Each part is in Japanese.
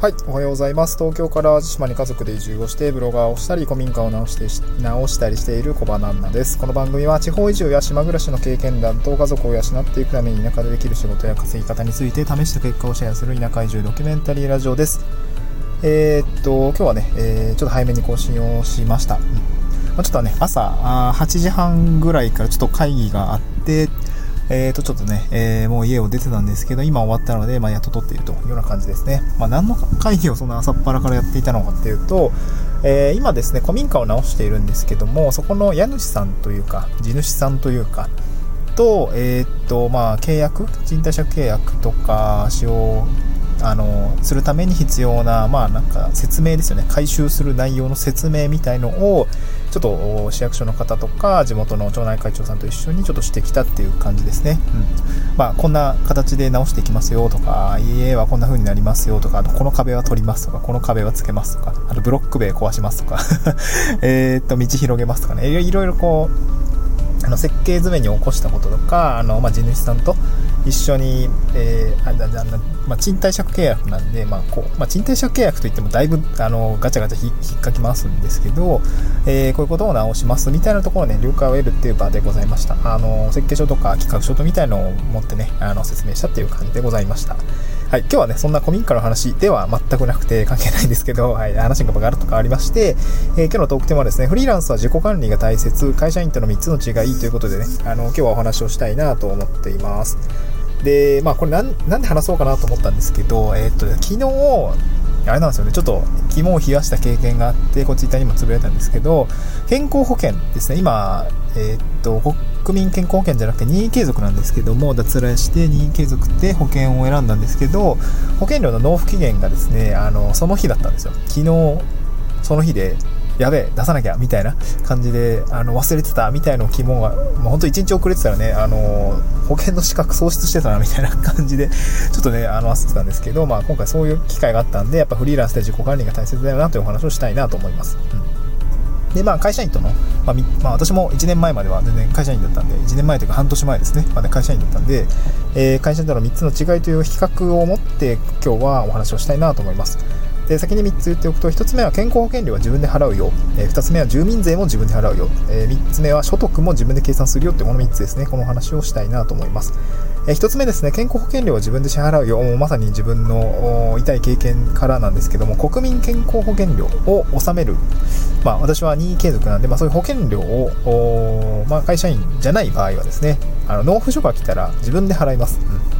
はい、おはようございます。東京から淡路島に家族で移住をして、ブロガーをしたり、古民家を直して直したりしている小場ナンナです。この番組は地方移住や島暮らしの経験談と家族を養っていくために田舎でできる仕事や稼ぎ方について試した結果をシェアする田舎移住ドキュメンタリーラジオです。えー、っと、今日はね、えー、ちょっと早めに更新をしました。うんまあ、ちょっとね、朝あ8時半ぐらいからちょっと会議があって、えーと、ちょっとね、えー、もう家を出てたんですけど、今終わったので、まあ、やっと撮っているというような感じですね。まあ、何の会議をそんな朝っぱらからやっていたのかっていうと、えー、今ですね、古民家を直しているんですけども、そこの家主さんというか、地主さんというか、と、えー、と、まあ、契約、賃貸借契約とか、使用あのするために必要な、まあ、なんか説明ですよね。回収する内容の説明みたいのをちょっと市役所の方とか地元の町内会長さんと一緒にちょっとしてきたっていう感じですね、うん。まあ、こんな形で直していきますよとか家はこんな風になりますよとかあとこの壁は取りますとかこの壁はつけますとかあとブロック塀壊しますとか えっと道広げますとかね。いろいろこうあの設計図面に起こしたこととかあの、まあ、地主さんと一緒に、えー、あだだまあ、賃貸借契約なんで、まあこうまあ、賃貸借契約といってもだいぶあのガチャガチャ引っかき回すんですけど、えー、こういうことを直しますみたいなところね、了解を得るっていう場でございました。あの設計書とか企画書とみたいのを持ってね、あの説明したっていう感じでございました。はい、今日はね、そんな古民家の話では全くなくて関係ないんですけど、はい、話がガラッと変わりまして、えー、今日のトークテーマはですね、フリーランスは自己管理が大切、会社員との3つの違いということでね、あの今日はお話をしたいなと思っています。で、まあこれなんで話そうかなと思ったんですけど、えー、っと、昨日、あれなんですよね、ちょっと肝を冷やした経験があって、こうツイッターにもつぶやいたんですけど、健康保険ですね、今、えー、っと、国民健康保険じゃなくて任意継続なんですけども、脱落して任意継続って保険を選んだんですけど、保険料の納付期限がですね、あの、その日だったんですよ。昨日、その日でやべえ、出さなきゃ、みたいな感じで、あの、忘れてた、みたいな肝が、まあ、ほんと1日遅れてたらね、あの、保険の資格喪失してたな、みたいな 感じで、ちょっとね、あの、焦ってたんですけど、まあ、今回そういう機会があったんで、やっぱフリーランスで自己管理が大切だよな、というお話をしたいなと思います。うん。で、まあ、会社員との、まあ、まあ、私も1年前までは全然会社員だったんで、1年前というか半年前ですね、まで会社員だったんで、えー、会社員との3つの違いという比較を持って、今日はお話をしたいなと思います。で先に3つ言っておくと1つ目は健康保険料は自分で払うよ、えー、2つ目は住民税も自分で払うよ、えー、3つ目は所得も自分で計算するよってこの3つですね。この話をしたいなと思います、え、1つ目ですね健康保険料は自分で支払うよもうまさに自分の痛い経験からなんですけども国民健康保険料を納めるまあ私は任意継続なんで、まあ、そういう保険料を、まあ、会社員じゃない場合はですねあの納付書が来たら自分で払います、うん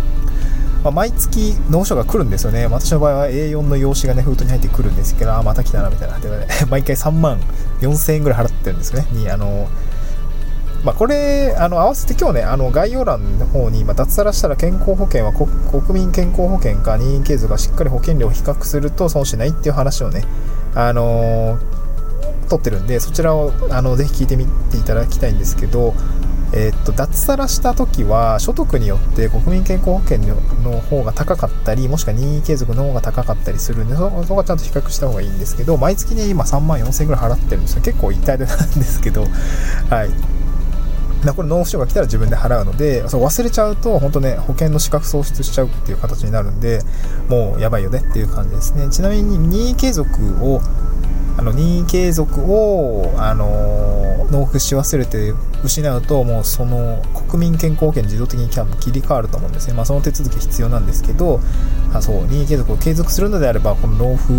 まあ、毎月納書が来るんですよね。私の場合は A4 の用紙がね、封筒に入ってくるんですけど、あ、また来たな、みたいな。で、毎回3万4000円ぐらい払ってるんですよね。に、あの、まあ、これ、あの、合わせて今日ね、あの、概要欄の方に、まあ、脱サラしたら健康保険は国民健康保険か任意継続がしっかり保険料を比較すると損しないっていう話をね、あのー、取ってるんで、そちらを、あの、ぜひ聞いてみていただきたいんですけど、えー、っと脱サラした時は所得によって国民健康保険の方が高かったりもしくは任意継続の方が高かったりするんでそこはちゃんと比較した方がいいんですけど毎月ね今3万4000円ぐらい払ってるんですよ。結構痛いなんですけどはい。これ納付書が来たら自分で払うのでそう忘れちゃうと本当ね保険の資格喪失しちゃうっていう形になるんでもうやばいよねっていう感じですね。ちなみに任意継続をあの任意継続を、あの納付し忘れて失うともうその国民健康保険自動的に切り替わると思うんですね、まあ、その手続き必要なんですけどあそう任意継続を継続するのであればこの納付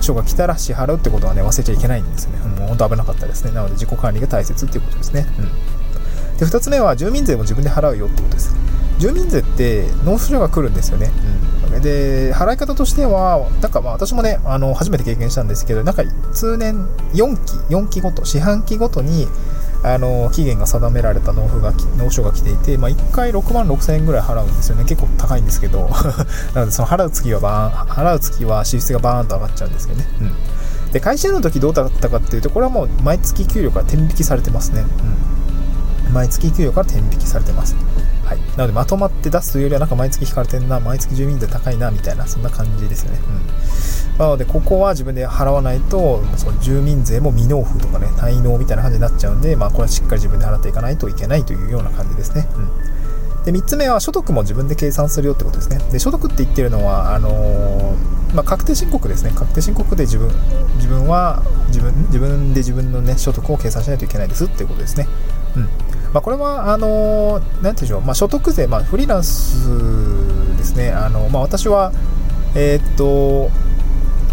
書が来たら支払うってことはね忘れちゃいけないんですよね。もう本当危なかったですね。なので自己管理が大切っていうことですね、うん、で2つ目は住民税も自分で払うよってことです住民税って納付書が来るんですよね、うんで、払い方としては、なんかまあ私もね、あの、初めて経験したんですけど、なんか通年4期、4期ごと、四半期ごとに、あの、期限が定められた納付が、納書が来ていて、まあ1回6万6千円ぐらい払うんですよね。結構高いんですけど、なのでその払う月はバーン、払う月は支出がバーンと上がっちゃうんですけどね。うん。で、会社員の時どうだったかっていうと、これはもう毎月給料から天引きされてますね。うん。毎月給料から天引きされてます。はい、なのでまとまって出すというよりはなんか毎月引かれてんな毎月住民税高いなみたいなそんな感じですよね、うん、なのでここは自分で払わないとその住民税も未納付とかね滞納みたいな感じになっちゃうんで、まあ、これはしっかり自分で払っていかないといけないというような感じですね、うん。で3つ目は所得も自分で計算するよってことですね。で所得って言ってるのはあのー、まあ、確定申告ですね。確定申告で自分自分は自分自分で自分の、ね、所得を計算しないといけないですっていうことですね。うん。まあ、これは、あの、なんていうんでしょう、まあ、所得税、まあ、フリーランスですね、あのまあ、私は、えー、っと、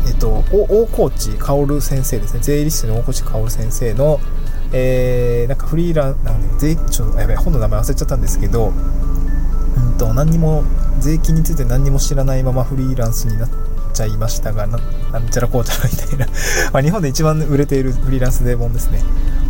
えっと、大河内薫先生ですね、税理士の大河内薫先生の、えー、なんかフリーラン、なん税ちょっとやばい本の名前忘れちゃったんですけど、うんと、何にも、税金について何にも知らないままフリーランスになっちゃいましたが、ななんちゃらこうちゃらみたいな ま日本で一番売れているフリーランスデー本ですね。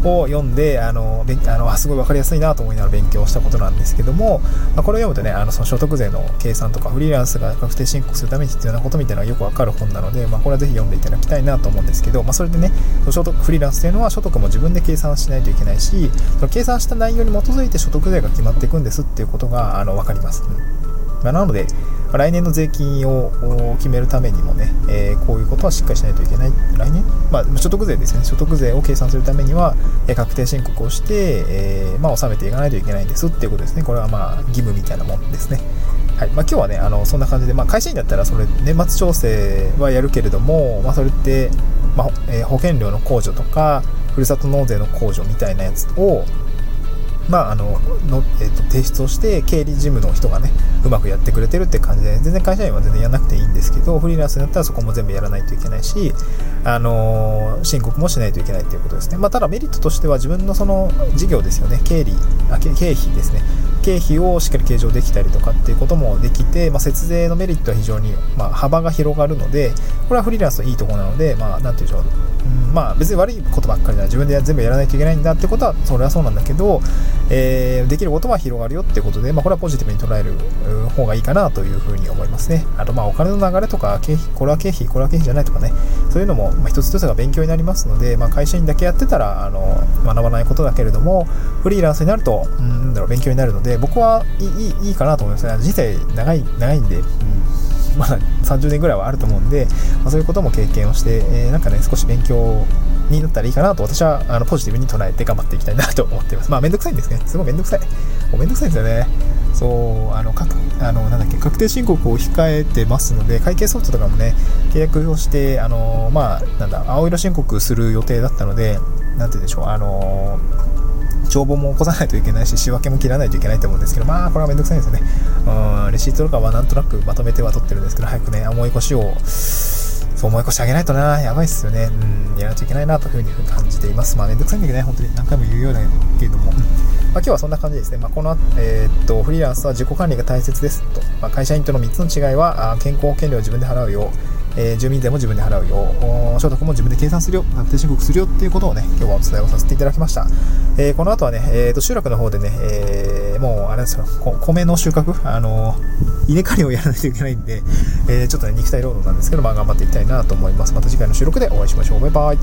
を読んで、あの、あのすごい分かりやすいなと思いながら勉強したことなんですけども、まあ、これを読むとね、あのその所得税の計算とか、フリーランスが確定申告するために必要なことみたいなのがよくわかる本なので、まあ、これはぜひ読んでいただきたいなと思うんですけど、まあ、それでね、所得フリーランスというのは所得も自分で計算しないといけないし、その計算した内容に基づいて所得税が決まっていくんですっていうことがあの分かります。うんまあ、なので、来年の税金を決めるためにもね、えー、こういうことはしっかりしないといけない。来年？まあ、所得税ですね。所得税を計算するためには、えー、確定申告をして、えー、まあ、納めていかないといけないんですっていうことですね。これはまあ、義務みたいなもんですね。はいまあ、今日はね、あのそんな感じで、まあ、会社員だったらそれ年末調整はやるけれども、まあ、それって、まあえー、保険料の控除とか、ふるさと納税の控除みたいなやつを、まあ、あのの、えーと、提出をして経理事務の人がねうまくやってくれてるって感じで全然会社員は全然やらなくていいんですけどフリーランスになったらそこも全部やらないといけないし、あのー、申告もしないといけないっていうことですね、まあ、ただメリットとしては自分のその事業ですよね。経理あ経費ですね。経費をしっかり計上できたりとかっていうこともできて、まあ、節税のメリットは非常に、まあ、幅が広がるのでこれはフリーランスのいいところなので、まあ、なんていうんでしょう、うん、まあ別に悪いことばっかりじゃない自分で全部やらないといけないんだってことはそれはそうなんだけど、えー、できることは広がるよってことで、まあ、これはポジティブに捉える方がいいかなというふうに思いますね。あと、まあ、お金の流れとか、経費、これは経費、これは経費じゃないとかね、そういうのも、まあ、一つ一つが勉強になりますので、まあ、会社員だけやってたら、あの、学ばないことだけれども、フリーランスになると、うん、なんだろう、勉強になるので、僕はいいいいかなと思いますね。人生長い、長いんで、まだ30年ぐらいはあると思うんで、まあ、そういうことも経験をして、えー、なんかね、少し勉強になったらいいかなと私はあのポジティブに捉えて頑張っていきたいなと思っています。まあ、めんどくさいんですね。すごいめんどくさい。もうめんどくさいんですよね。そう、あの、かあのなんだっけ、確定申告を控えてますので、会計ソフトとかもね、契約をして、あの、まあ、なんだ、青色申告する予定だったので、なんて言うんでしょう、あの、帳簿も起こさないといけないし、仕分けも切らないといけないと思うんですけど、まあ、これはめんどくさいんですよね。うん、レシートとかはなんとなくまとめては取ってるんですけど、早くね、思い越しを、そう思い越してあげないとな、やばいっすよね。うん、やらないといけないなというふうに感じています。まあ、めんどくさいんだけどね、本当に何回も言うようだけれども。まあ、今日はそんな感じですね。まあ、この、えー、っと、フリーランスは自己管理が大切ですと。まあ、会社員との3つの違いは、健康保険料を自分で払うよう。えー、住民税も自分で払うよ、所得も自分で計算するよ、確定申告するよっていうことをね、今日はお伝えをさせていただきました。えー、この後はね、えーと、集落の方でね、えー、もうあれですよ、米の収穫、あの稲刈りをやらないといけないんで、えー、ちょっとね、肉体労働なんですけど、まあ頑張っていきたいなと思います。また次回の収録でお会いしましょう。バイバイ。